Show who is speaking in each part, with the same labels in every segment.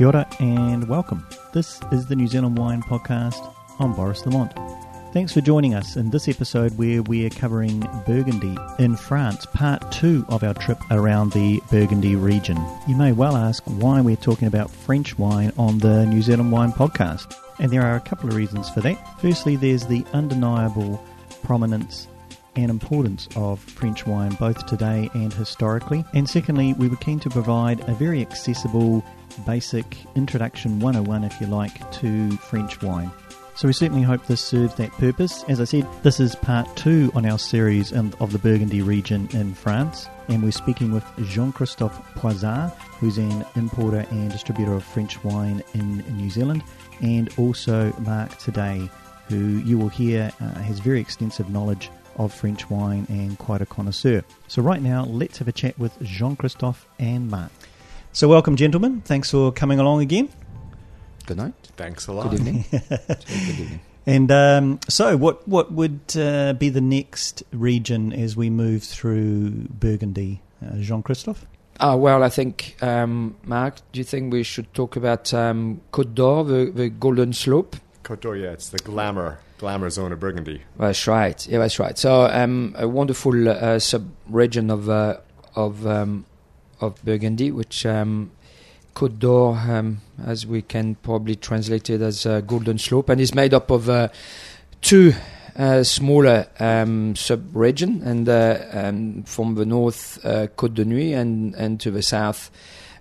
Speaker 1: Kia ora and welcome. This is the New Zealand Wine Podcast. I'm Boris Lamont. Thanks for joining us in this episode where we're covering Burgundy in France, part two of our trip around the Burgundy region. You may well ask why we're talking about French wine on the New Zealand Wine Podcast. And there are a couple of reasons for that. Firstly, there's the undeniable prominence and importance of French wine both today and historically. And secondly, we were keen to provide a very accessible, basic introduction 101, if you like, to French wine. So we certainly hope this serves that purpose. As I said, this is part two on our series of the Burgundy region in France, and we're speaking with Jean-Christophe Poizart, who's an importer and distributor of French wine in New Zealand, and also Mark Today, who you will hear uh, has very extensive knowledge of French wine and quite a connoisseur. So right now, let's have a chat with Jean-Christophe and Mark. So welcome, gentlemen. Thanks for coming along again.
Speaker 2: Good night.
Speaker 3: Thanks a lot.
Speaker 2: Good evening. good evening.
Speaker 1: And um, so, what what would uh, be the next region as we move through Burgundy, uh, Jean Christophe?
Speaker 2: Ah, well, I think, um, Mark, do you think we should talk about um, Côte d'Or, the, the Golden Slope?
Speaker 3: Côte d'Or, yeah, it's the glamour glamour zone of Burgundy.
Speaker 2: That's right. Yeah, that's right. So, um, a wonderful uh, sub-region of uh, of um, of Burgundy, which um, Côte d'Or, um, as we can probably translate it as uh, Golden Slope, and is made up of uh, two uh, smaller um, sub-region, and uh, um, from the north, uh, Côte de Nuits, and, and to the south,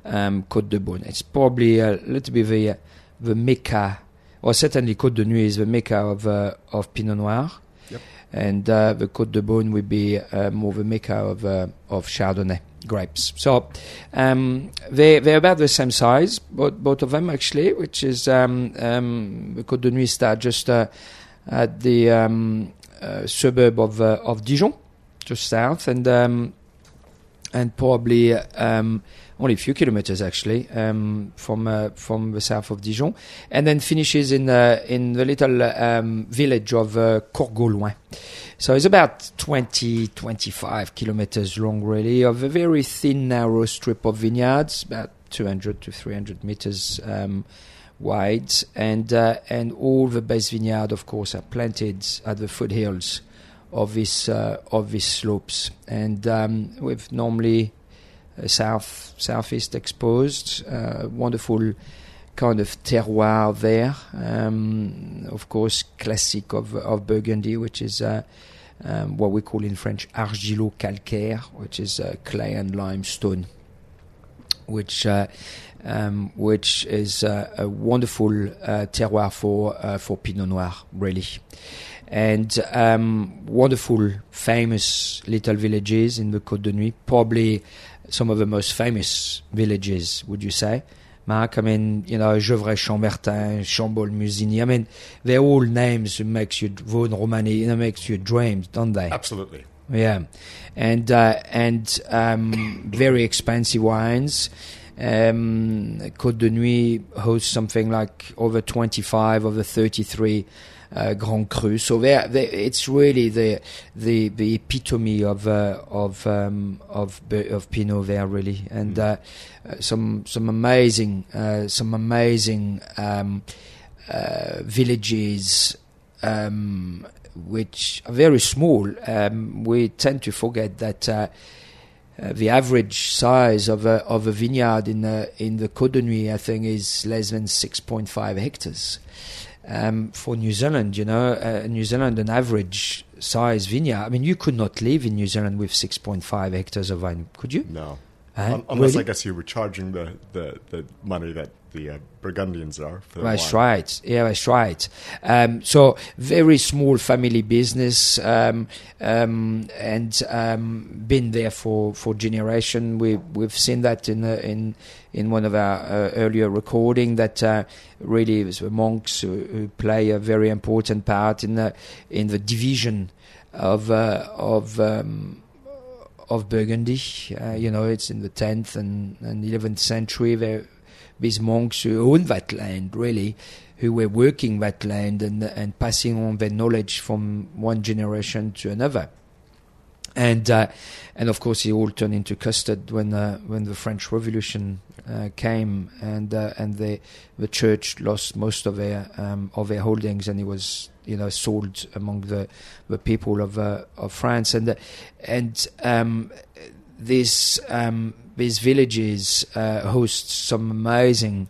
Speaker 2: um, Côte de Beaune. It's probably a little bit the, the mecca, or certainly Côte de Nuits is the mecca of, uh, of Pinot Noir.
Speaker 3: Yep.
Speaker 2: And uh, the Côte de Beaune would be uh, more the mecca of, of Chardonnay grapes. So um, they they're about the same size, both both of them actually, which is um, um, Côte de start just uh, at the um, uh, suburb of uh, of Dijon, just south, and um, and probably um, only a few kilometers actually um, from uh, from the south of Dijon, and then finishes in uh, in the little um, village of uh, Corgoloin. So it's about 20, 25 kilometers long, really, of a very thin, narrow strip of vineyards, about 200 to 300 meters um, wide, and uh, and all the best vineyard, of course, are planted at the foothills of this uh, of these slopes, and um, with normally south southeast exposed, uh, wonderful kind of terroir there. Um, of course, classic of of Burgundy, which is uh, um, what we call in French argilo-calcaire, which is uh, clay and limestone, which uh, um, which is uh, a wonderful uh, terroir for uh, for Pinot Noir, really. And um, wonderful, famous little villages in the Côte de Nuits, probably some of the most famous villages, would you say? Mark, I mean, you know, Gevrey, Chambertin, Chambolle, Musigny. I mean, they're all names that makes you Vosne-Romanée, you know, makes you dreams, don't they?
Speaker 3: Absolutely.
Speaker 2: Yeah, and uh, and um, very expensive wines. Um, Côte de Nuits hosts something like over 25 over 33 uh, Grand Cru. So they're, they're, it's really the the the epitome of uh, of um, of of Pinot there really, and
Speaker 3: Mm.
Speaker 2: some some amazing uh, some amazing um, uh, villages. Um, which are very small. Um, we tend to forget that uh, the average size of a of a vineyard in the in the Côte de Nuits, I think, is less than six point five hectares. Um, for New Zealand, you know, uh, New Zealand, an average size vineyard. I mean, you could not live in New Zealand with six point five hectares of vine, could you?
Speaker 3: No.
Speaker 2: Huh?
Speaker 3: Un- unless
Speaker 2: Really?
Speaker 3: I guess you were charging the, the, the money that the uh, Burgundians are
Speaker 2: That's
Speaker 3: wine.
Speaker 2: right. Yeah, that's right. Um, so very small family business, um, um, and um, been there for, for generation. We we've seen that in the, in in one of our uh, earlier recording that uh, really was the monks who, who play a very important part in the in the division of uh, of um, of Burgundy. Uh, you know, it's in the 10th and, and 11th century. There, these monks who owned that land, really, who were working that land and, and passing on their knowledge from one generation to another. and uh, and of course it all turned into custard when uh, when the French Revolution uh, came and uh, and the the church lost most of their um, of their holdings and it was you know sold among the the people of uh, of France and uh, and um, these um, these villages uh, host some amazing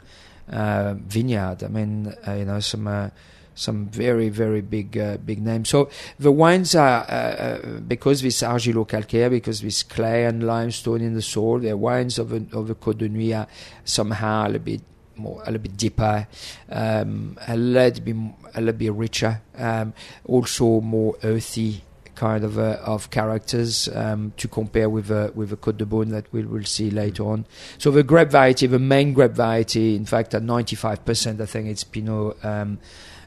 Speaker 2: uh, vineyard. I mean, uh, you know, some uh, some very very big uh, big names. So the wines are uh, because this argilo-calcaire, because this clay and limestone in the soil. The wines of of the Côte de Nuits are somehow a little bit more, a little bit deeper, um, a little bit a little bit richer, um, also more earthy kind of uh, of characters um, to compare with uh, with the Côte de Beaune that we will see later on. So the grape variety, the main grape variety, in fact, at 95%, I think it's Pinot um,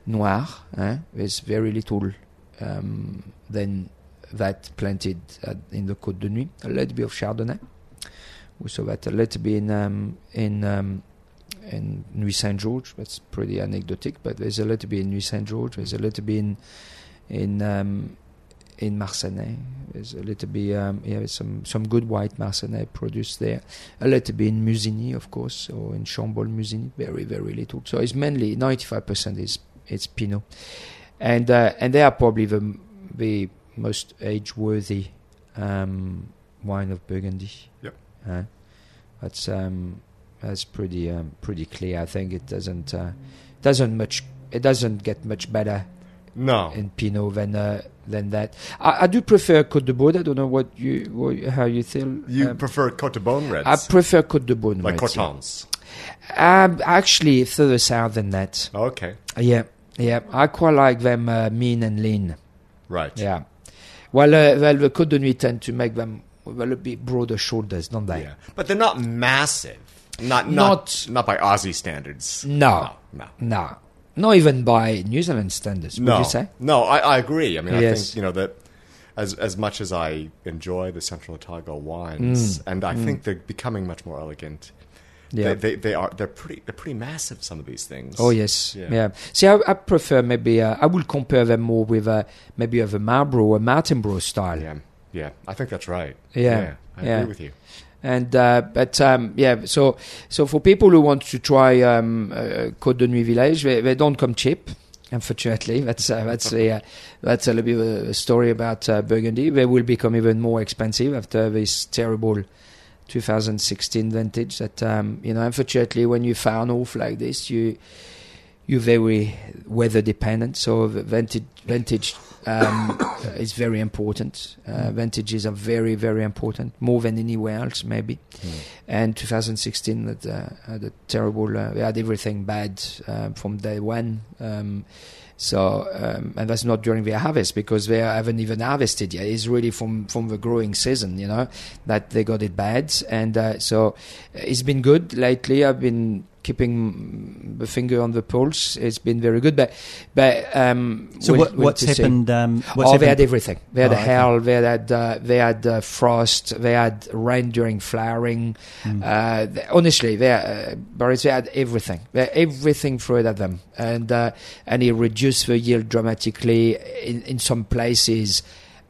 Speaker 2: Noir. Eh? There's very little um, then that planted uh, in the Côte de Nuits. A little bit of Chardonnay. We saw that a little bit in um, in um, in Nuits-Saint-Georges. That's pretty anecdotic, but there's a little bit in Nuits-Saint-Georges. There's a little bit in in um, in Marsannay. There's a little bit, um, yeah, some some good white Marsannay produced there. A little bit in Musigny, of course, or in Chambolle Musigny. Very very little. So it's mainly 95% is it's Pinot, and uh, and they are probably the the most age worthy um, wine of Burgundy.
Speaker 3: Yep.
Speaker 2: Uh, that's um, that's pretty um, pretty clear. I think it doesn't uh, doesn't much it doesn't get much better
Speaker 3: No.
Speaker 2: in Pinot than uh, than that. I, I do prefer Côte de Beaune. I don't know what you what, how you feel.
Speaker 3: You
Speaker 2: Um,
Speaker 3: prefer Cote de Beaune reds?
Speaker 2: I prefer Côte de Beaune.
Speaker 3: like
Speaker 2: reds, yeah.
Speaker 3: Cortons.
Speaker 2: Um, actually, further south than that.
Speaker 3: Okay.
Speaker 2: Yeah, yeah. I quite like them uh, mean and lean.
Speaker 3: Right.
Speaker 2: Yeah. Well, uh, well, the Côte de Nuit tend to make them a little bit broader shoulders, don't they?
Speaker 3: Yeah. But they're not massive. Not not
Speaker 2: Not-
Speaker 3: not, by Aussie standards.
Speaker 2: No.
Speaker 3: No.
Speaker 2: No, not even by New Zealand standards.
Speaker 3: No.
Speaker 2: Would you say?
Speaker 3: No, I, I agree. I mean, I think, you know, that as as much as I enjoy the Central Otago wines,
Speaker 2: Mm.
Speaker 3: and I think they're becoming much more elegant.
Speaker 2: Yeah.
Speaker 3: They, they, they are they're pretty they're pretty massive. Some of these things.
Speaker 2: Oh yes, yeah.
Speaker 3: Yeah.
Speaker 2: See, I, I prefer maybe uh, I will compare them more with uh, maybe of a Marlborough or Martinborough style.
Speaker 3: Yeah. Yeah. I think that's right.
Speaker 2: Yeah.
Speaker 3: I
Speaker 2: Yeah.
Speaker 3: agree with you.
Speaker 2: And uh, but um, yeah, so so for people who want to try um, uh, Côte de Nuit Village, they, they don't come cheap. Unfortunately, that's uh, that's a uh, that's a little bit of a story about uh, Burgundy. They will become even more expensive after this terrible 2016 vintage. That um, you know, unfortunately, when you far north like this, you you're very weather dependent. So the vintage vintage um, is very important. Uh, vintages are very very important, more than anywhere else maybe. And 2016 had, uh, had a terrible. Uh, we had everything bad um, from day one. Um, so um, and that's not during their harvest because they haven't even harvested yet. It's really from from the growing season, you know, that they got it bad. And uh, so it's been good lately. I've been keeping the finger on the pulse. It's been very good, but but um,
Speaker 1: So
Speaker 2: we'll-
Speaker 1: what,
Speaker 2: we'll
Speaker 1: what's happened? Um, what's
Speaker 2: oh, they had everything. They had
Speaker 1: Oh,
Speaker 2: a
Speaker 1: okay.
Speaker 2: hail. They had uh, they had uh, frost. They had rain during flowering.
Speaker 1: Hmm.
Speaker 2: Uh, they, honestly, they uh, Boris, they had everything. They had everything thrown at them, and uh, and it reduced the yield dramatically in in some places.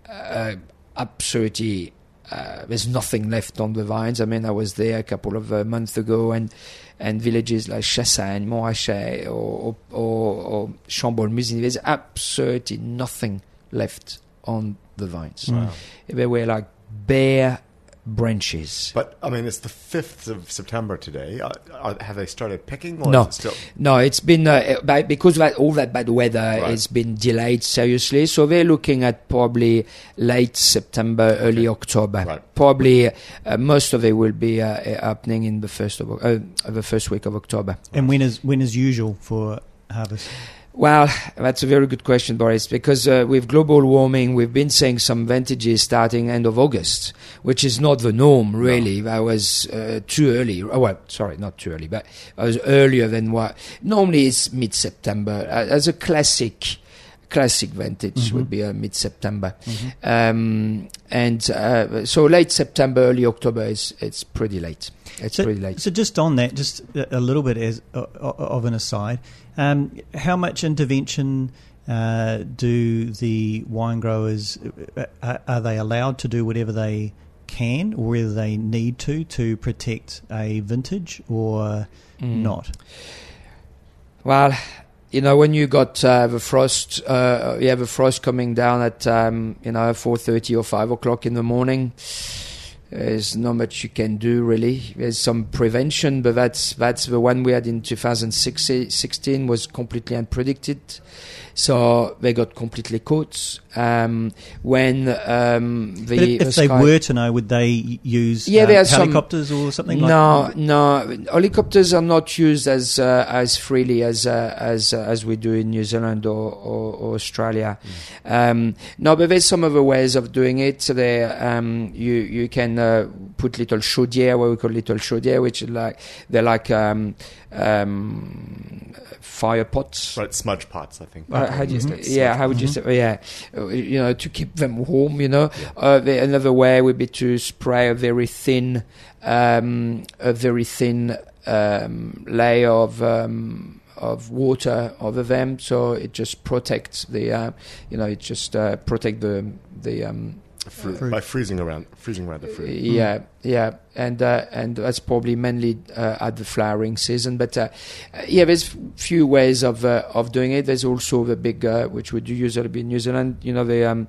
Speaker 2: Uh, absolutely. Uh, there's nothing left on the vines. I mean, I was there a couple of uh, months ago, and and villages like Chassagne, Montrachet, or or, or, Chambolle, Musigny, there's absolutely nothing left on the vines.
Speaker 1: Wow.
Speaker 2: They were like bare branches.
Speaker 3: But I mean, it's the fifth of September today. Uh, are, have they started picking? Or
Speaker 2: No.
Speaker 3: Is it still.
Speaker 2: No, it's been uh, by, because of that, all that bad weather.
Speaker 3: Right.
Speaker 2: It's been delayed seriously. So they're looking at probably late September, early October.
Speaker 3: Right.
Speaker 2: Probably uh, most of it will be uh, uh, happening in the first of uh, the first week of October.
Speaker 1: And when is when is usual for harvest?
Speaker 2: Well, that's a very good question, Boris, because uh, with global warming, we've been seeing some vintages starting end of August, which is not the norm, really. That was uh, too early. Oh, well, sorry, not too early, but I was earlier than what. Normally it's mid September. Uh, as a classic. Classic vintage
Speaker 1: Mhm.
Speaker 2: would be uh, mid-September, um, and uh, so late September, early October is it's pretty late. It's
Speaker 1: So,
Speaker 2: pretty late.
Speaker 1: so just on that, just a a little bit as uh, of an aside, um, how much intervention uh, do the wine growers uh, are, are they allowed to do whatever they can or whether they need to to protect a vintage or
Speaker 2: Mm.
Speaker 1: not?
Speaker 2: Well, you know, when you got uh, the frost, uh, you have a frost coming down at um, you know four thirty or five o'clock in the morning. There's not much you can do really. There's some prevention, but that's that's the one we had in 2016 was completely unpredicted. So they got completely caught. Um, when um, the,
Speaker 1: if,
Speaker 2: the
Speaker 1: if they
Speaker 2: sky-
Speaker 1: were to know, would they use
Speaker 2: Yeah,
Speaker 1: um,
Speaker 2: there are some-
Speaker 1: helicopters or something like
Speaker 2: no,
Speaker 1: that?
Speaker 2: no. Helicopters are not used as uh, as freely as uh, as uh, as we do in New Zealand or, or, or Australia. Um, no, but there's some other ways of doing it. So there, um, you you can uh, put little chaudière, what we call little chaudière, which is like they're like um, um, fire pots.
Speaker 3: Right, smudge pots, I think.
Speaker 2: Uh, how do you,
Speaker 3: These
Speaker 2: say- yeah, how would you
Speaker 3: pots.
Speaker 2: say? Yeah, Uh, you know, to keep them warm. You know, uh, the, another way would be to spray a very thin, um, a very thin um, layer of. Um, of water over them, so it just protects the, uh, you know, it just uh, protect the the
Speaker 3: Fru-
Speaker 1: Fruit.
Speaker 3: by freezing around, freezing around the fruit.
Speaker 2: yeah, yeah, and uh, and that's probably mainly uh, at the flowering season. But uh, uh, yeah, there's few ways of uh, of doing it. There's also the big, uh, which we do use a little bit in New Zealand. You know, the um,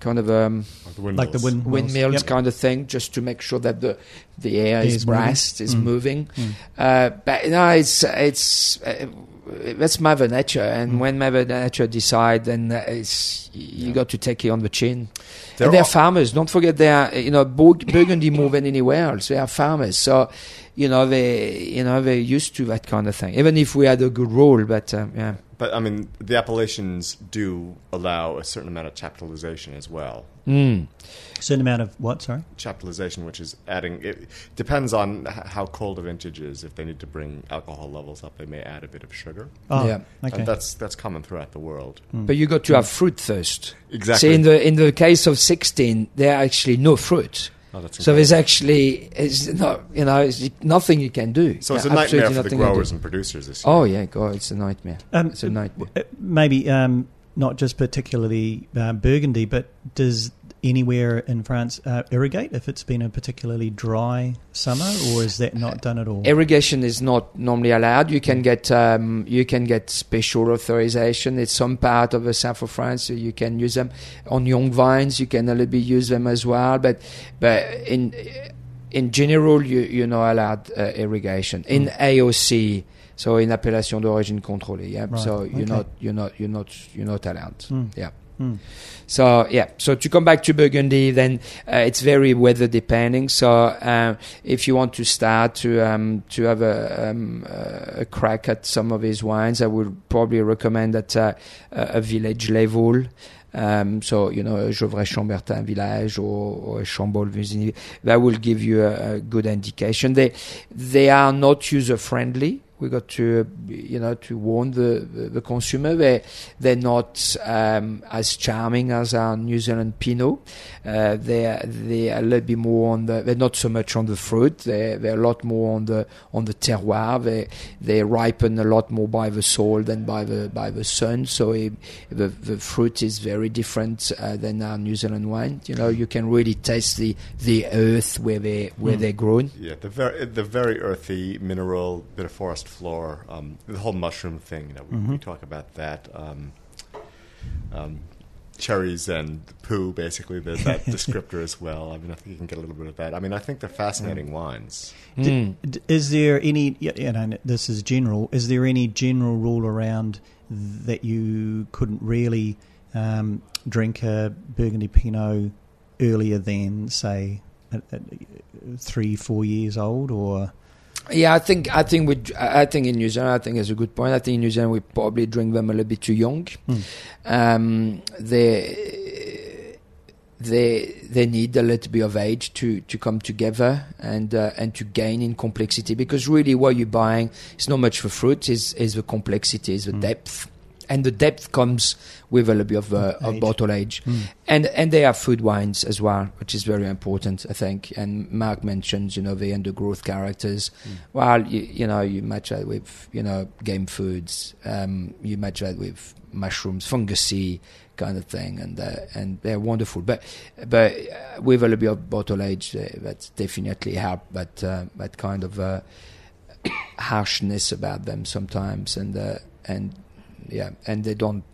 Speaker 2: kind of um,
Speaker 3: Or the
Speaker 1: Like the
Speaker 3: windmills.
Speaker 1: wind
Speaker 2: windmills
Speaker 1: Yep.
Speaker 2: kind of thing, just to make sure that the the air
Speaker 1: Air's
Speaker 2: is
Speaker 1: moving.
Speaker 2: brassed, is
Speaker 1: Mm.
Speaker 2: moving.
Speaker 1: Mm.
Speaker 2: Uh, but no, it's it's uh, that's Mother Nature, and
Speaker 1: Mm.
Speaker 2: when Mother Nature decide, then uh, it's you
Speaker 3: Yeah.
Speaker 2: got to take it on the chin.
Speaker 3: They're
Speaker 2: and they're farmers. Don't forget they are you know Bur- Burgundy more than anywhere else. They are farmers, so you know they you know they're used to that kind of thing. Even if we had a good rule, but um, yeah.
Speaker 3: But I mean, the appellations do allow a certain amount of chaptalization as well.
Speaker 2: Mm.
Speaker 1: Certain amount of what? Sorry.
Speaker 3: Chaptalization, which is adding, it depends on how cold a vintage is. If they need to bring alcohol levels up, they may add a bit of sugar.
Speaker 1: Oh,
Speaker 2: Yeah.
Speaker 1: okay.
Speaker 3: And that's that's common throughout the world.
Speaker 1: Mm.
Speaker 2: But you got to have fruit first.
Speaker 3: Exactly.
Speaker 2: See, in the in the case of sixteen, there are actually no fruit.
Speaker 3: Oh,
Speaker 2: So there's actually it's not you know it's nothing you can do.
Speaker 3: so it's a nightmare for the growers and producers this year.
Speaker 2: Oh yeah, God, it's a nightmare.
Speaker 1: Um,
Speaker 2: It's a nightmare.
Speaker 1: uh, Maybe um, not just particularly uh, Burgundy, but does anywhere in France uh, irrigate if it's been a particularly dry summer, or is that not done at all?
Speaker 2: Irrigation is not normally allowed. You can get um, you can get special authorization. It's some part of the south of France, so you can use them on young vines. You can a little bit use them as well, but but in in general, you you're not allowed uh, irrigation in AOC. So in appellation d'origine contrôlée, yeah.
Speaker 1: Right,
Speaker 2: So you're
Speaker 1: okay.
Speaker 2: not you're not you're not you're not allowed.
Speaker 1: Mm.
Speaker 2: Yeah.
Speaker 1: Mm.
Speaker 2: So yeah, so to come back to Burgundy, then uh, it's very weather depending. So uh, if you want to start to um, to have a, um, a crack at some of these wines, I would probably recommend at uh, a village level. Um, so you know, a Gevrey-Chambertin village or, or a Chambolle-Musigny, that will give you a, a good indication. They they are not user friendly. We got to you know to warn the the, the consumer. They they're not um, as charming as our New Zealand Pinot. Uh, they're they're a little bit more on the. They're not so much on the fruit. They're they're a lot more on the on the terroir. They they ripen a lot more by the soil than by the by the sun. So it, the the fruit is very different uh, than our New Zealand wine. You know, you can really taste the the earth where they where
Speaker 1: Mm.
Speaker 2: they're grown.
Speaker 3: Yeah, the very the very earthy mineral bit of forest floor, um, the whole mushroom thing. You know, we, we
Speaker 1: Mhm.
Speaker 3: talk about that. Um, um, cherries and poo, basically, there's that descriptor as well. I mean, I think you can get a little bit of that. I mean, I think they're fascinating wines.
Speaker 2: Mm.
Speaker 1: d- is there any? You know, this is general. Is there any general rule around that you couldn't really um, drink a Burgundy Pinot earlier than, say, three, four years old, or
Speaker 2: Yeah, I think I think we I think in New Zealand I think it's a good point. I think in New Zealand we probably drink them a little bit too young.
Speaker 1: Hmm.
Speaker 2: Um, they they they need a little bit of age to, to come together and uh, and to gain in complexity because really what you're buying is not much for fruit is is the complexity is the
Speaker 1: Hmm.
Speaker 2: depth and the depth comes with a little bit of, uh, of bottle age,
Speaker 1: Mm.
Speaker 2: and and they have food wines as well, which is very important, I think. And Mark mentions, you know, the undergrowth characters. Well, you, you know, you match that with you know game foods. Um, you match that with mushrooms, fungusy kind of thing, and uh, and they're wonderful. But but uh, with a little bit of bottle age, uh, that's definitely help. But uh, that kind of uh, harshness about them sometimes, and uh, and yeah, and they don't.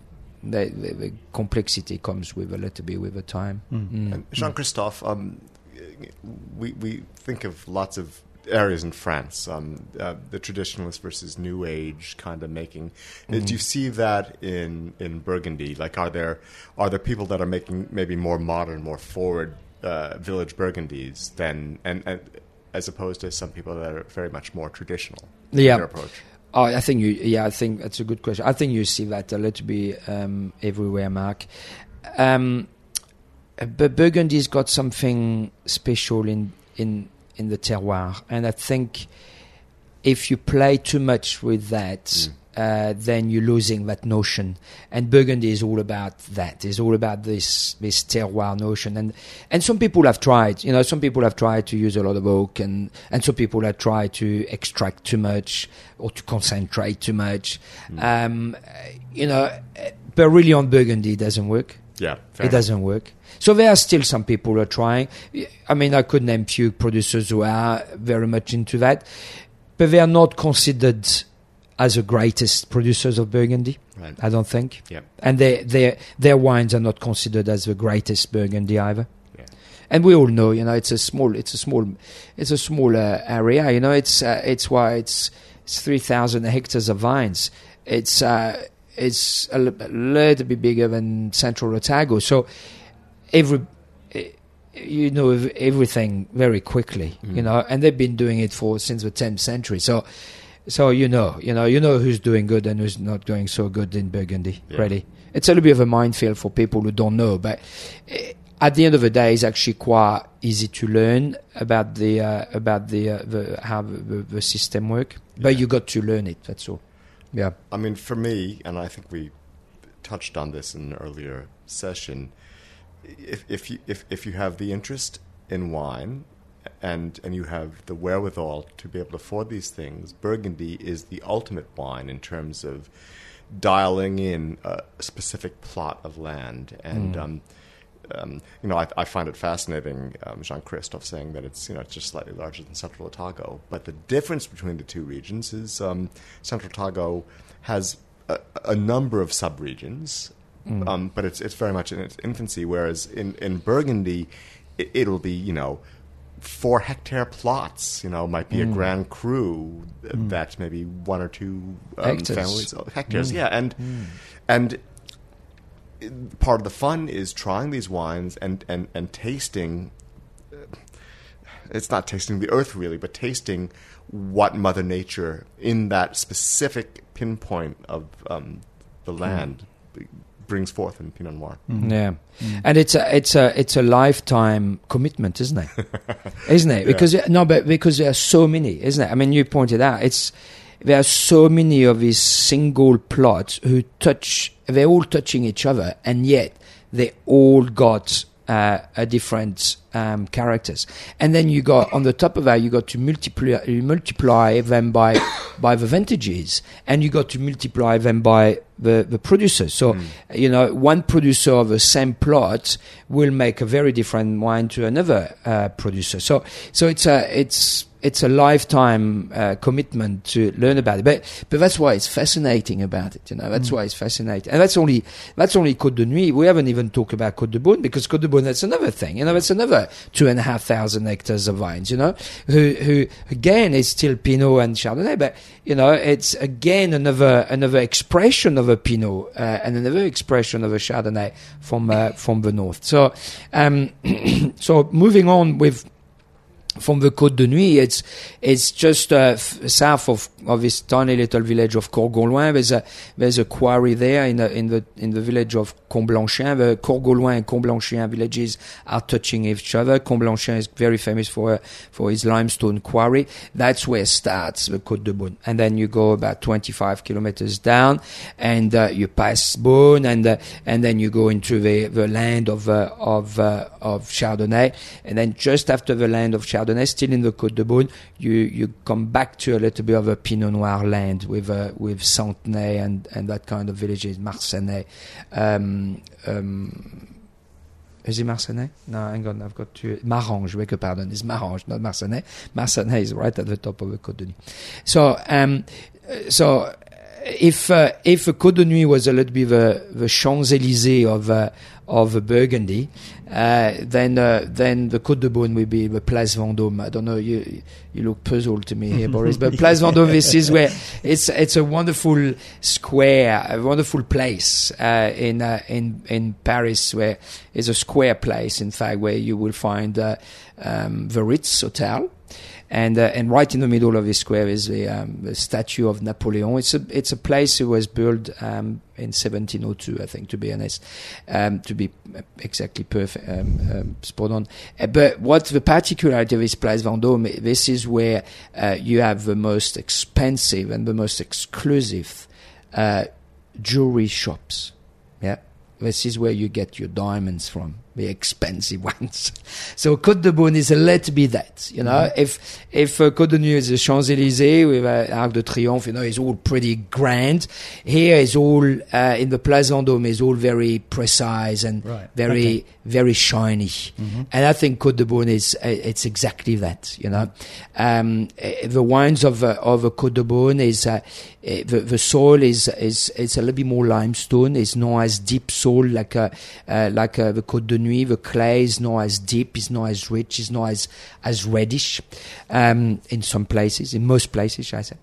Speaker 2: They, the, the complexity comes with a little bit with the time.
Speaker 1: Mm.
Speaker 2: Mm.
Speaker 3: Jean Christophe, um, we we think of lots of areas in France, um, uh, the traditionalist versus New Age kind of making.
Speaker 2: Mm-hmm.
Speaker 3: Do you see that in in Burgundy? Like, are there are there people that are making maybe more modern, more forward uh, village Burgundies than and, and as opposed to some people that are very much more traditional in
Speaker 2: Yeah.
Speaker 3: approach?
Speaker 2: Oh, I think you. Yeah, I think that's a good question. I think you see that a little bit um, everywhere, Mark. Um, but Burgundy's got something special in in in the terroir, and I think if you play too much with that,
Speaker 3: Mm.
Speaker 2: Uh, then you're losing that notion. And Burgundy is all about that. It's all about this this terroir notion. And and some people have tried. You know, some people have tried to use a lot of oak, and and some people have tried to extract too much or to concentrate too much. Um, you know, but really on Burgundy it doesn't work
Speaker 3: Yeah,
Speaker 2: it
Speaker 3: enough.
Speaker 2: doesn't work. So there are still some people who are trying. I mean, I could name few producers who are very much into that, but they are not considered as the greatest producers of Burgundy.
Speaker 3: Right.
Speaker 2: I don't think,
Speaker 3: Yeah.
Speaker 2: and their their their wines are not considered as the greatest Burgundy either.
Speaker 3: Yeah.
Speaker 2: And we all know, you know, it's a small, it's a small, it's a small uh, area. You know, it's uh, it's why it's it's three thousand hectares of vines. It's uh, it's a, little bit bigger than Central Otago. So every eh, you know everything very quickly. You
Speaker 3: Mm.
Speaker 2: know, and they've been doing it for since the tenth century. So. So you know, you know, you know who's doing good and who's not doing so good in Burgundy.
Speaker 3: Yeah.
Speaker 2: Really, it's a little bit of a minefield for people who don't know. But eh, at the end of the day, it's actually quite easy to learn about the uh, about the, uh, the how the, the, the system work. But
Speaker 3: Yeah.
Speaker 2: you got to learn it. That's all. Yeah.
Speaker 3: I mean, for me, and I think we touched on this in an earlier session. If if you if, if you have the interest in wine, and and you have the wherewithal to be able to afford these things, Burgundy is the ultimate wine in terms of dialing in a specific plot of land and.
Speaker 2: Mm.
Speaker 3: Um, um, you know, I, I find it fascinating, um, Jean Christophe saying that it's you know it's just slightly larger than Central Otago. But the difference between the two regions is um, Central Otago has a, a number of subregions,
Speaker 2: Mm.
Speaker 3: um, but it's it's very much in its infancy. Whereas in in Burgundy, it, it'll be you know four hectare plots. You know, might be a
Speaker 2: Mm.
Speaker 3: Grand cru
Speaker 1: Mm.
Speaker 3: that's maybe one or two um,
Speaker 2: Hectares.
Speaker 3: families oh, hectares.
Speaker 2: Mm.
Speaker 3: Yeah, and and part of the fun is trying these wines and and and tasting. It's not tasting the earth really, but tasting what Mother Nature in that specific pinpoint of um, the land b- brings forth in Pinot Noir.
Speaker 1: Mm.
Speaker 2: Yeah, and it's a it's a it's a lifetime commitment, isn't it? isn't it?
Speaker 3: Yeah.
Speaker 2: Because no, but because there are so many, isn't it? I mean, you pointed out it's there are so many of these single plots who touch. They're all touching each other, and yet they all got uh, a different um, characters. And then you got on the top of that, you got to multiply you multiply them by by the vintages, and you got to multiply them by the the producers. So
Speaker 3: Mm.
Speaker 2: you know, one producer of the same plot will make a very different wine to another uh, producer. So, so it's a it's it's a lifetime uh, commitment to learn about it. But but that's why it's fascinating about it. You know, that's
Speaker 1: Mm.
Speaker 2: why it's fascinating, and that's only that's only Côte de Nuit. We haven't even talked about Côte de Beaune because Côte de Beaune that's another thing. You know, that's another two and a half thousand hectares of vines. You know, who who again is still Pinot and Chardonnay, but you know, it's again another another expression of a Pinot uh, and another expression of a Chardonnay from uh, from the north. So, um, so moving on with from the Côte de Nuit. It's it's just uh, f- south of, of this tiny little village of Corgoloin. There's a there's a quarry there in the in the in the village of Comblanchien. The Corgoloin and Comblanchien villages are touching each other. Comblanchien is very famous for for his limestone quarry. That's where starts the Côte de Beaune, and then you go about 25 kilometers down, and uh, you pass Beaune, and uh, and then you go into the the land of uh, of uh, of Chardonnay, and then just after the land of Chardonnay. Chardonnay, still in the Côte de Beaune, you you come back to a little bit of a Pinot Noir land with uh, with Santenay and and that kind of villages, Marsannay. Um, um, is it Marsannay? No, hang on, I've got to. Marange, beg your pardon. It's Marange, not Marsannay. Marsannay is right at the top of the Côte de Nuit. So, um, so if uh, if Côte de Nuit was a little bit the, the Champs Elysees of uh, of Burgundy, uh, then uh, then the Côte de Beaune will be the Place Vendôme. I don't know. You you look puzzled to me here, Boris. But Place Vendôme, this is where it's it's a wonderful square, a wonderful place uh, in uh, in in Paris, where is a square place, in fact, where you will find uh, um, the Ritz Hotel and uh, and right in the middle of this square is the, um, the statue of Napoleon. It's a it's a place that was built um, in 1702, I think, to be honest, um, to be exactly perfect, um, um, spot on. Uh, but what the particularity of this Place Vendôme, this is where uh, you have the most expensive and the most exclusive uh, jewelry shops. Yeah, this is where you get your diamonds from the expensive ones. so Côte de Beaune is a little bit that, you know. Mm-hmm. If if uh, Côte de Nuit is the Champs Elysees with uh, Arc de Triomphe, you know, it's all pretty grand. Here is all uh, in the Place Vendôme is all very precise and right. very okay. very shiny. Mm-hmm. And I think Côte de Beaune is uh, it's exactly that, you know. Um, eh, the wines of uh, of Côte de Beaune is uh, the, the soil is is it's a little bit more limestone. It's not as deep soil like uh, like the Côte de Nuit the clay is not as deep, is not as rich, is not as as reddish um, in some places, in most places, I say.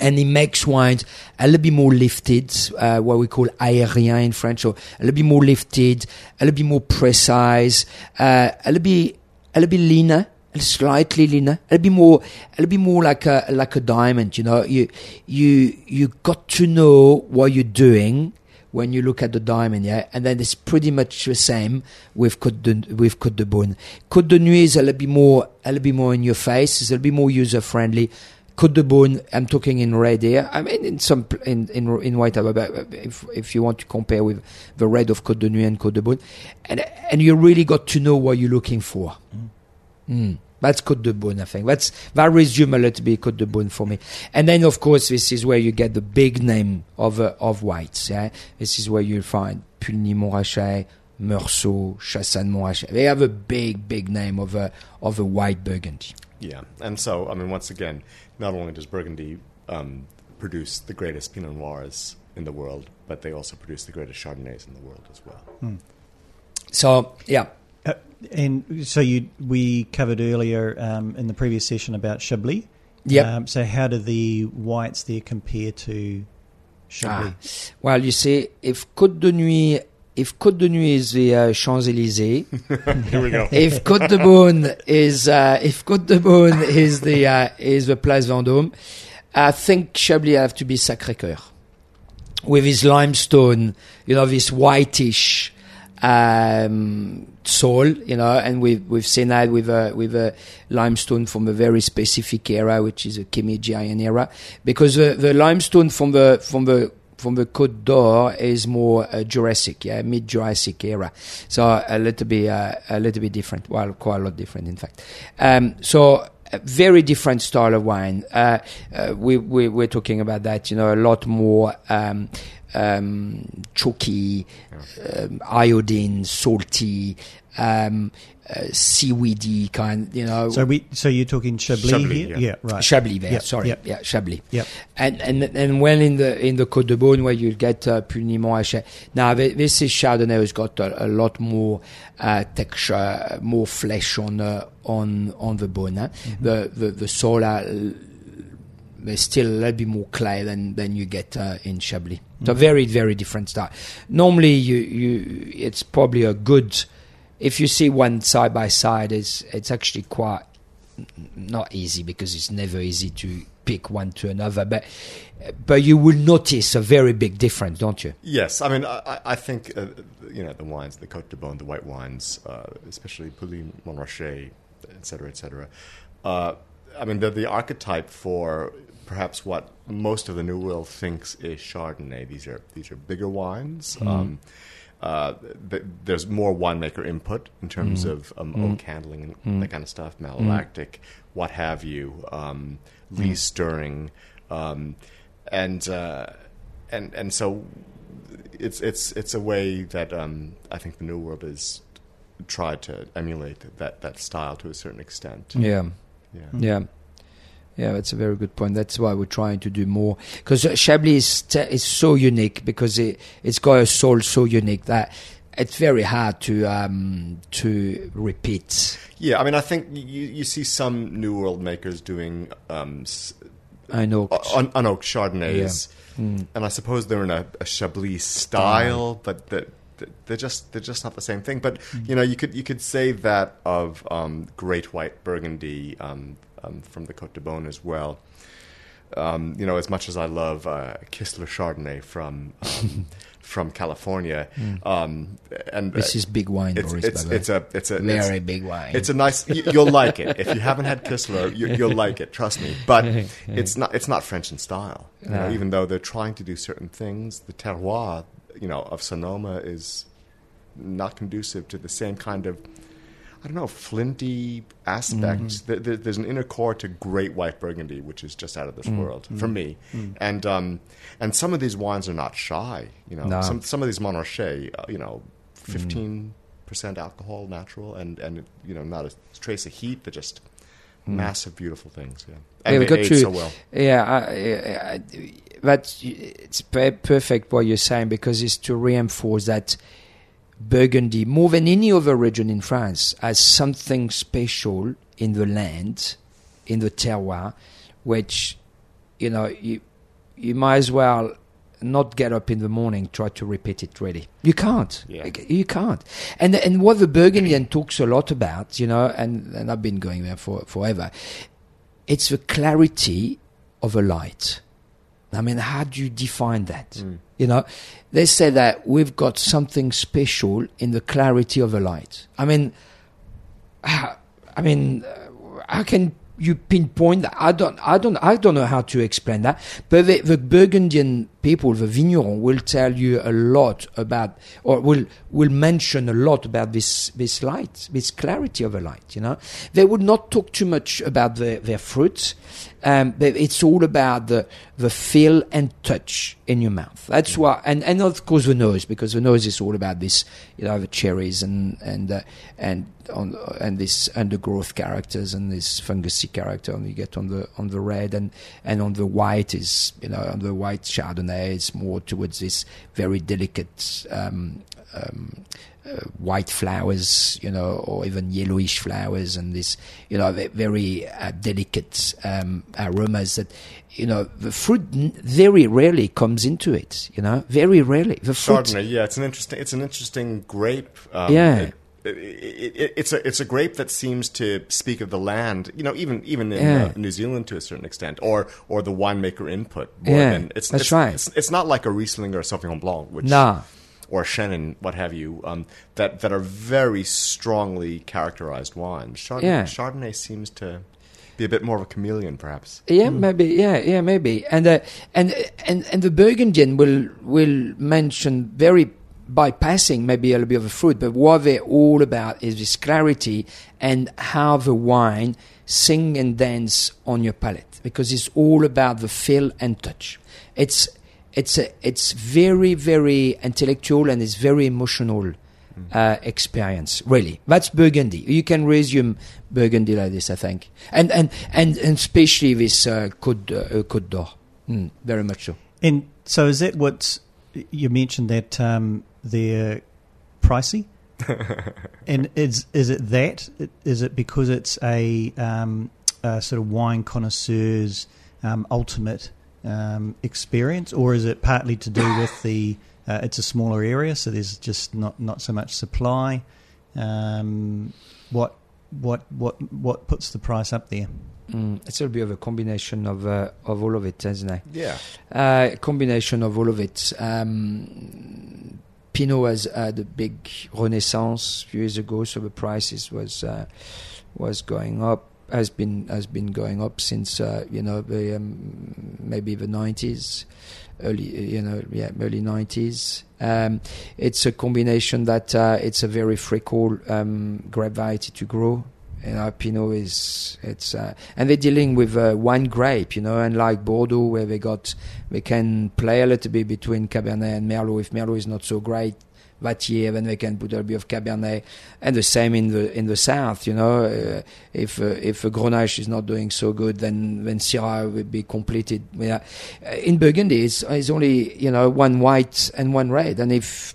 Speaker 2: And it makes wines a little bit more lifted, uh, what we call aérien in French, or a little bit more lifted, a little bit more precise, uh, a little bit, a little bit leaner, slightly leaner, a little bit more, a little bit more like a like a diamond. You know, you you you got to know what you're doing when you look at the diamond, yeah, and then it's pretty much the same with Côte de, with Côte de Beaune. Côte de Nuit is a little bit more, a little bit more in your face. It's a little bit more user friendly. Côte de Beaune, I'm talking in red here. I mean, in some in in in white, but if if you want to compare with the red of Côte de Nuit and Côte de Beaune, and and you really got to know what you're looking for. Mm. Mm. That's Côte de Beaune, I think. That's, that resume a little bit Côte de Beaune for me. And then, of course, this is where you get the big name of, uh, of whites. Yeah? This is where you'll find Puligny Montrachet, Meursault, Chassagne Montrachet. They have a big, big name of a, of a white Burgundy.
Speaker 3: Yeah. And so, I mean, once again, not only does Burgundy um, produce the greatest Pinot Noirs in the world, but they also produce the greatest Chardonnays in the world as well.
Speaker 2: Hmm. So, yeah,
Speaker 1: and so you we covered earlier um, in the previous session about Chablis.
Speaker 2: Yeah.
Speaker 1: Um, so how do the whites there compare to Chablis?
Speaker 2: Ah. Well, you see, if Côte de Nuit, if Côte de Nuit is the uh, Champs Elysees,
Speaker 3: here we go.
Speaker 2: If Côte de Beaune is uh, if Côte de Beaune is the uh, is the Place Vendôme, I think Chablis have to be Sacré Cœur with his limestone, you know, this whitish um, soil, you know, and we've we've seen that with a with a limestone from a very specific era, which is a Kimmeridgian era, because the, the limestone from the from the from the Côte d'Or is more uh, Jurassic, yeah, mid Jurassic era, so a little bit uh, a little bit different, well, quite a lot different, in fact. Um, so very different style of wine. Uh, uh, we, we, we're talking about that, you know, a lot more um, um, chalky, um, iodine, salty, um, uh, seaweedy kind, you know.
Speaker 1: So we, so you're talking Chablis,
Speaker 3: Chablis
Speaker 1: here? Yeah. yeah. right.
Speaker 2: Chablis there,
Speaker 1: yep.
Speaker 2: sorry,
Speaker 1: yep.
Speaker 2: yeah, Chablis.
Speaker 1: Yep.
Speaker 2: And and and when in the in the Côte de Beaune where you get uh, Puligny Montrachet. Now this is Chardonnay has got a, a lot more uh, texture, more flesh on uh, on on the bone. Mm-hmm. The the the solar there's still a little bit more clay than, than you get uh, in Chablis. Mm-hmm. So very, very different style. Normally, you, you, it's probably a good, if you see one side by side, it's, it's actually quite not easy because it's never easy to pick one to another, but but you will notice a very big difference, don't you?
Speaker 3: Yes, I mean, I, I think uh, you know the wines, the Cote de Beaune, the white wines, uh, especially Pouilly, Montrachet, et cetera, et cetera. Uh, I mean, they're the archetype for perhaps what most of the New World thinks is Chardonnay. These are these are bigger wines.
Speaker 2: Mm.
Speaker 3: Um, uh, th- there's more winemaker input in terms
Speaker 2: Mm.
Speaker 3: of um,
Speaker 2: Mm.
Speaker 3: oak handling and
Speaker 2: Mm.
Speaker 3: that kind of stuff, malolactic, what have you, um, lee
Speaker 2: Mm.
Speaker 3: stirring, um, and uh, and and so it's it's it's a way that um, I think the New World has tried to emulate that that style to a certain extent.
Speaker 2: Yeah.
Speaker 3: Yeah.
Speaker 2: Yeah. Yeah, that's a very good point. That's why we're trying to do more because Chablis is, te- is so unique because it it's got a soul so unique that it's very hard to um, to repeat.
Speaker 3: Yeah, I mean, I think you you see some New World makers doing um,
Speaker 2: know.
Speaker 3: un- unoaked Chardonnays,
Speaker 2: Mm.
Speaker 3: and I suppose they're in a, a Chablis style, but that they're just they're just not the same thing. But you know, you could you could say that of um, Great White Burgundy um, um, from the Cote de Beaune as well. Um, you know, as much as I love uh, Kistler Chardonnay from um, from California, um, and
Speaker 2: Mm. This
Speaker 3: uh,
Speaker 2: is big wine,
Speaker 3: it's,
Speaker 2: Boris.
Speaker 3: it's,
Speaker 2: by the way.
Speaker 3: it's a it's a
Speaker 2: very
Speaker 3: it's,
Speaker 2: big wine.
Speaker 3: it's a nice. You, you'll like it if you haven't had Kistler. You, you'll like it. Trust me. But it's not. It's not French in style. You know, even though they're trying to do certain things, the terroir, you know, of Sonoma is not conducive to the same kind of. I don't know, flinty aspect. There, there, there's an inner core to Great White Burgundy, which is just out of this
Speaker 2: Mm.
Speaker 3: world for me. And um, and some of these wines are not shy. You know,
Speaker 2: No.
Speaker 3: some some of these Montrachet, uh, you know, fifteen percent alcohol, natural, and and you know, not a trace of heat. They're just massive, beautiful things. Yeah, and
Speaker 2: Yeah,
Speaker 3: they age
Speaker 2: to-
Speaker 3: so well.
Speaker 2: Yeah, I, I, I, that's it's perfect what you're saying because it's to reinforce that Burgundy, more than any other region in France, has something special in the land, in the terroir, which you know you you might as well not get up in the morning try to repeat it really you can't
Speaker 3: Yeah.
Speaker 2: you can't and and what the burgundian talks a lot about you know and and i've been going there for forever it's the clarity of a light. I mean, how do you define that?
Speaker 3: Mm.
Speaker 2: You know, they say that we've got something special in the clarity of a light. I mean, how, I mean, uh, how can you pinpoint that? I don't, I don't, I don't know how to explain that. But the, the Burgundian people, the vigneron, will tell you a lot about, or will will mention a lot about this this light, this clarity of a light. You know, they would not talk too much about the, their fruits. Um, but it's all about the the feel and touch in your mouth. That's why, and, and of course the nose, because the nose is all about this, you know, the cherries and and uh, and on and this undergrowth characters and this fungusy character and you get on the on the red and and on the white is you know on the white Chardonnay it's more towards this very delicate. Um, um, uh, white flowers, you know, or even yellowish flowers, and this, you know, very uh, delicate um, aromas that, you know, the fruit n- very rarely comes into it. You know, very rarely. The fruit,
Speaker 3: Chardonnay, yeah, it's an interesting. It's an interesting grape. Um,
Speaker 2: Yeah.
Speaker 3: it- it, it, it, it's a it's a grape that seems to speak of the land. You know, even even in
Speaker 2: Yeah.
Speaker 3: uh, New Zealand to a certain extent, or or the winemaker input. More
Speaker 2: Yeah,
Speaker 3: than, it's,
Speaker 2: that's
Speaker 3: it's,
Speaker 2: right.
Speaker 3: It's, it's not like a Riesling or a Sauvignon Blanc, which
Speaker 2: Nah.
Speaker 3: or Chenin, what have you, um, that that are very strongly characterized wines. Chardonnay,
Speaker 2: Yeah.
Speaker 3: Chardonnay seems to be a bit more of a chameleon, perhaps.
Speaker 2: Yeah, maybe. Yeah, yeah, maybe. And uh, and and and the Burgundian will will mention very bypassing maybe a little bit of the fruit, but what they're all about is this clarity and how the wine sing and dance on your palate, because it's all about the feel and touch. It's it's a, it's very very intellectual and it's very emotional. Uh, experience really. That's burgundy. You can resume burgundy like this i think. And and and, and especially this uh, Côte, uh, Côte d'Or. Mm, very much so.
Speaker 1: And so, is that what you mentioned that um, they're pricey? and is is it that? Is it because it's a, um, a sort of wine connoisseur's um, ultimate um, experience, or is it partly to do with the uh, it's a smaller area, so there's just not not so much supply? Um, what what what what puts the price up there?
Speaker 2: Mm, it's a bit of a combination of uh, of all of it, isn't it?
Speaker 3: Yeah.
Speaker 2: Uh, combination of all of it. Pinot has had a big renaissance a few years ago, so the prices was uh, was going up. Has been has been going up since uh, you know the um, maybe the nineties, early you know yeah early nineties. Um, it's a combination that uh, it's a very fickle um, grape variety to grow. You know, Pinot is it's uh, and they're dealing with uh, one grape, you know, unlike Bordeaux where they got they can play a little bit between Cabernet and Merlot. If Merlot is not so great that year, then they can put a bit of Cabernet, and the same in the in the south. You know, uh, if uh, if Grenache is not doing so good, then then Syrah will be completed. Yeah. In Burgundy, it's, it's only you know one white and one red, and if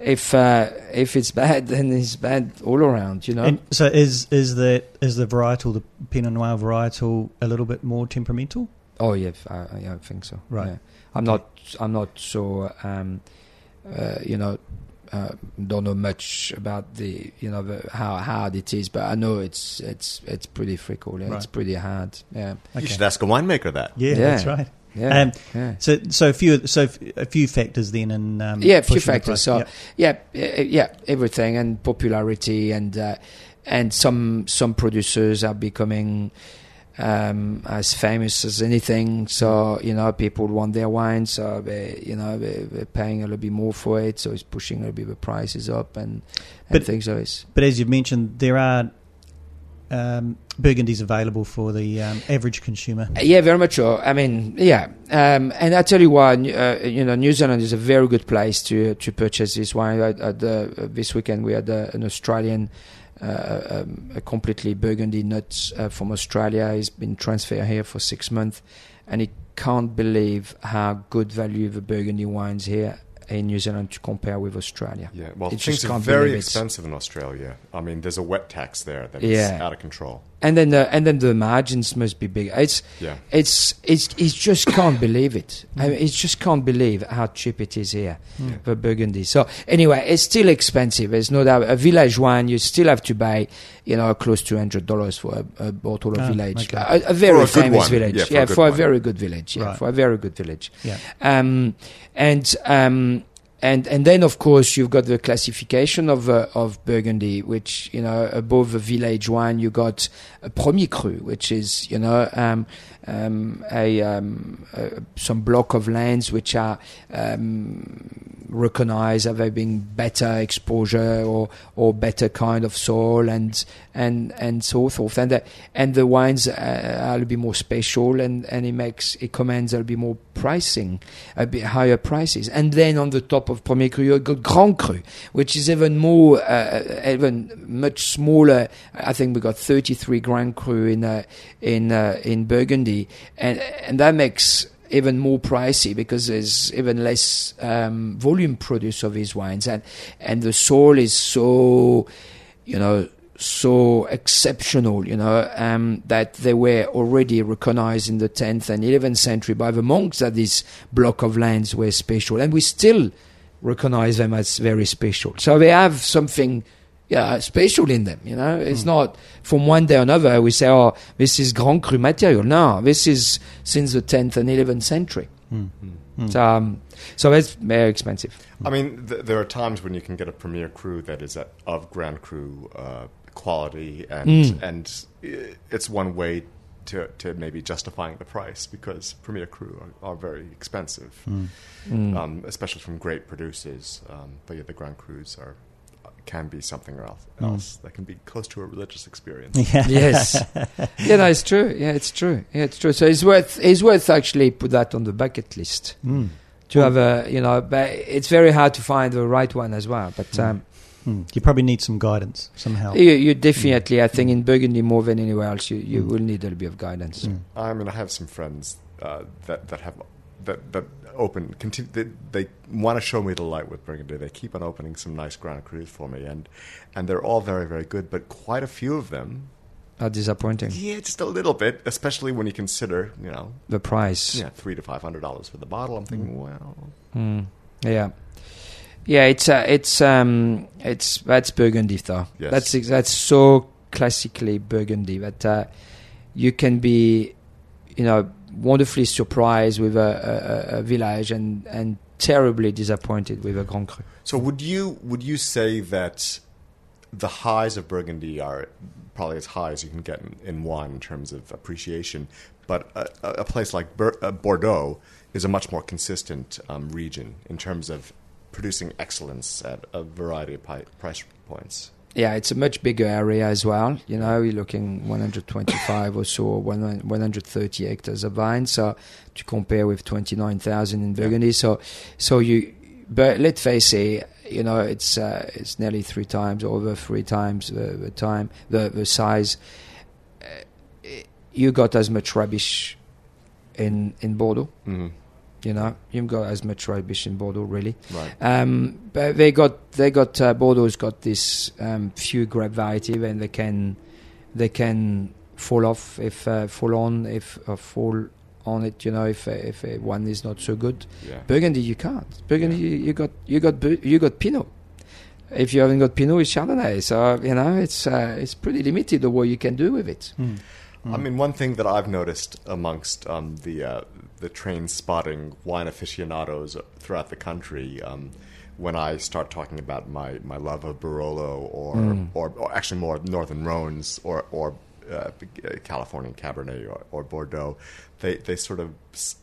Speaker 2: if uh, if it's bad, then it's bad all around. You know.
Speaker 1: And so is is the is the varietal the Pinot Noir varietal a little bit more temperamental?
Speaker 2: Oh yeah, I, yeah, I think so.
Speaker 1: Right.
Speaker 2: Yeah. I'm not. I'm not so. Um, uh, you know, uh, don't know much about the you know the, how hard it is, but I know it's it's it's pretty fickle. Yeah, It's pretty hard. Yeah.
Speaker 3: You should ask a winemaker that.
Speaker 1: Yeah,
Speaker 2: Yeah.
Speaker 1: that's right.
Speaker 2: Yeah.
Speaker 1: Um,
Speaker 2: yeah.
Speaker 1: So so a few so a few factors then and um,
Speaker 2: Yeah, a few factors. So
Speaker 1: Yep.
Speaker 2: yeah, yeah, everything and popularity and uh, and some some producers are becoming um, as famous as anything. So you know, people want their wine, so they you know they, they're paying a little bit more for it. So it's pushing a little bit the prices up and and
Speaker 1: But-
Speaker 2: things like this.
Speaker 1: But as you've mentioned, there are um, Burgundies available for the um, average consumer.
Speaker 2: Uh, Yeah, very much so. I mean, yeah, um, and I tell you what, uh, you know, New Zealand is a very good place to to purchase this wine. At, at the, uh, this weekend, we had uh, an Australian, uh, um, a completely Burgundy nut uh, from Australia. He's been transferred here for six months, and he can't believe how good value the Burgundy wines here in New Zealand to compare with Australia.
Speaker 3: Yeah, well,
Speaker 2: It
Speaker 3: things
Speaker 2: just
Speaker 3: are very expensive in Australia. I mean, there's a wet tax there that is
Speaker 2: Yeah.
Speaker 3: out of control.
Speaker 2: And then the and then the margins must be big. It's
Speaker 3: Yeah.
Speaker 2: it's it's it's just can't believe it. I mean, it just can't believe how cheap it is here,
Speaker 3: Yeah.
Speaker 2: the Burgundy. So anyway, it's still expensive. There's no doubt. A village wine, you still have to buy, you know, close to hundred dollars for a, a bottle of
Speaker 1: Ah,
Speaker 2: village.
Speaker 1: okay.
Speaker 2: A, a very
Speaker 3: For a good
Speaker 2: famous
Speaker 3: one.
Speaker 2: village.
Speaker 3: Yeah, for a
Speaker 2: for a very good village. Yeah,
Speaker 1: Right.
Speaker 2: for a very good village.
Speaker 1: Yeah.
Speaker 2: Um, and um, and and then of course you've got the classification of uh, of Burgundy, which you know above the village wine you got a premier cru, which is you know um, um, a, um, uh, some block of lands which are um, recognized as having better exposure or or better kind of soil and and and so forth. And the, and the wines uh, are a little bit more special and and it makes it commands a little bit more pricing a bit higher prices. And then on the top of Premier Cru you got Grand Cru which is even more uh, even much smaller. I think we got 33 Grand Cru in uh, in uh, in Burgundy and and that makes even more pricey because there's even less um, volume produced of these wines and and the soil is so you know so exceptional, you know, um, that they were already recognized in the 10th and 11th century by the monks that this block of lands were special, and we still recognize them as very special. So they have something, yeah, special in them. You know, it's not from one day or another we say, oh, this is Grand Cru material. No, this is since the 10th and 11th century.
Speaker 1: Mm. Mm.
Speaker 2: So, um, so it's very expensive.
Speaker 3: I mean, th- there are times when you can get a premier cru that is at, of Grand Cru uh, quality, and
Speaker 2: Mm.
Speaker 3: and it's one way to to maybe justifying the price because premier cru are, are very expensive,
Speaker 1: Mm.
Speaker 2: Mm.
Speaker 3: um, especially from great producers. Um, but yeah, the Grand Crus are can be something else,
Speaker 1: Mm.
Speaker 3: else that can be close to a religious experience.
Speaker 1: Yeah.
Speaker 2: Yes. yeah, no, it's true. Yeah, it's true. Yeah, it's true. So it's worth it's worth actually put that on the bucket list
Speaker 1: Mm.
Speaker 2: to have a you know. But it's very hard to find the right one as well. But um,
Speaker 1: Mm. You probably need some guidance, somehow.
Speaker 2: you, you definitely, I think, in Burgundy more than anywhere else, you, you
Speaker 1: Mm.
Speaker 2: will need a little bit of guidance.
Speaker 1: Mm.
Speaker 3: I mean, I have some friends uh, that that have that that open. Continue, they, they want to show me the light with Burgundy. They keep on opening some nice Grand Crus for me, and and they're all very very good. But quite a few of them,
Speaker 2: are disappointing
Speaker 3: yeah, just a little bit. Especially when you consider, you know,
Speaker 2: the price.
Speaker 3: yeah, three to five hundred dollars for the bottle. I'm thinking,
Speaker 1: Mm.
Speaker 3: well,
Speaker 2: Mm. Yeah. Yeah, it's uh, it's um it's that's Burgundy though.
Speaker 3: Yes.
Speaker 2: That's that's so classically Burgundy. But uh, you can be, you know, wonderfully surprised with a, a, a village and, and terribly disappointed with a Grand Cru.
Speaker 3: So would you would you say that the highs of Burgundy are probably as high as you can get in, in wine in terms of appreciation, but a, a place like Bur- uh, Bordeaux is a much more consistent um, region in terms of producing excellence at a variety of pi- price points.
Speaker 2: Yeah, it's a much bigger area as well. You know, you're looking 125 or so, 130 hectares of vine. So to compare with 29,000 in Burgundy. So, so you, but let's face it, you know, it's uh, it's nearly three times over three times the, the time the the size. Uh, you got as much rubbish in in Bordeaux.
Speaker 3: Mm-hmm.
Speaker 2: You know, you've got as much rubbish in Bordeaux, really.
Speaker 3: Right.
Speaker 2: Um, but they got they got uh, Bordeaux's got this um, few grape variety, and they can they can fall off if uh, fall on if uh, fall on it. You know, if uh, if uh, one is not so good.
Speaker 3: Yeah.
Speaker 2: Burgundy, you can't. Burgundy, you, you got you got you got Pinot. If you haven't got Pinot, it's Chardonnay. So you know, it's uh, it's pretty limited the what you can do with it.
Speaker 1: Mm.
Speaker 3: I mean, one thing that I've noticed amongst um, the uh, the train spotting wine aficionados throughout the country, um, when I start talking about my, my love of Barolo or,
Speaker 2: Mm.
Speaker 3: or or actually more Northern Rhones or or uh, Californian Cabernet or, or Bordeaux, they they sort of s-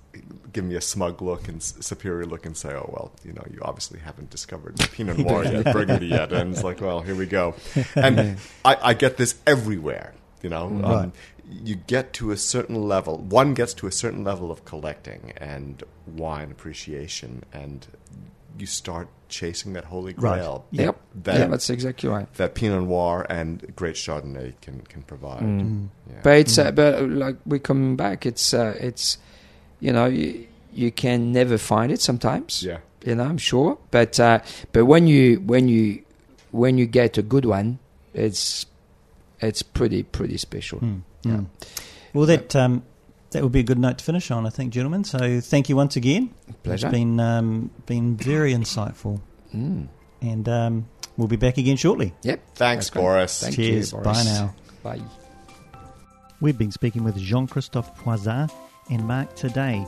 Speaker 3: give me a smug look and s- superior look and say, "Oh well, you know, you obviously haven't discovered Pinot Noir yet, Burgundy yet," and it's like, "Well, here we go." And I, I get this everywhere, you know. Um,
Speaker 1: Right.
Speaker 3: You get to a certain level one gets to a certain level of collecting and wine appreciation and you start chasing that holy
Speaker 1: Right.
Speaker 3: grail
Speaker 2: Yep.
Speaker 3: that,
Speaker 2: yeah, that's exactly right.
Speaker 3: that pinot noir and great chardonnay can can provide
Speaker 1: Mm.
Speaker 3: Yeah.
Speaker 2: But it's uh, but uh, like we come back. It's uh, it's you know you, you can never find it sometimes.
Speaker 3: yeah
Speaker 2: You know, I'm sure. But uh, but when you when you when you get a good one, it's it's pretty pretty special.
Speaker 1: Mm.
Speaker 2: Yeah.
Speaker 1: Mm. Well, that um, that would be a good note to finish on, I think, gentlemen. So thank you once again.
Speaker 2: Pleasure.
Speaker 1: It's been um, been very insightful,
Speaker 2: Mm.
Speaker 1: and um, we'll be back again shortly.
Speaker 2: Yep.
Speaker 3: thanks
Speaker 2: Okay.
Speaker 3: boris
Speaker 2: Thank
Speaker 1: Cheers.
Speaker 2: you.
Speaker 1: Bye now.
Speaker 2: Bye.
Speaker 1: We've been speaking with Jean Christophe Poisat and Mark today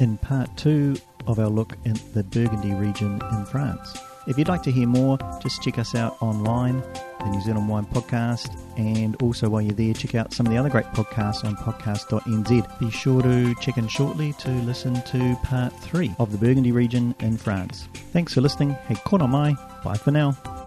Speaker 1: in part two of our look at the Burgundy region in France. If you'd like to hear more, just check us out online, the New Zealand Wine Podcast, and also while you're there, check out some of the other great podcasts on podcast.nz. Be sure to check in shortly to listen to part three of the Burgundy region in France. Thanks for listening. Hey, konā mai. Bye for now.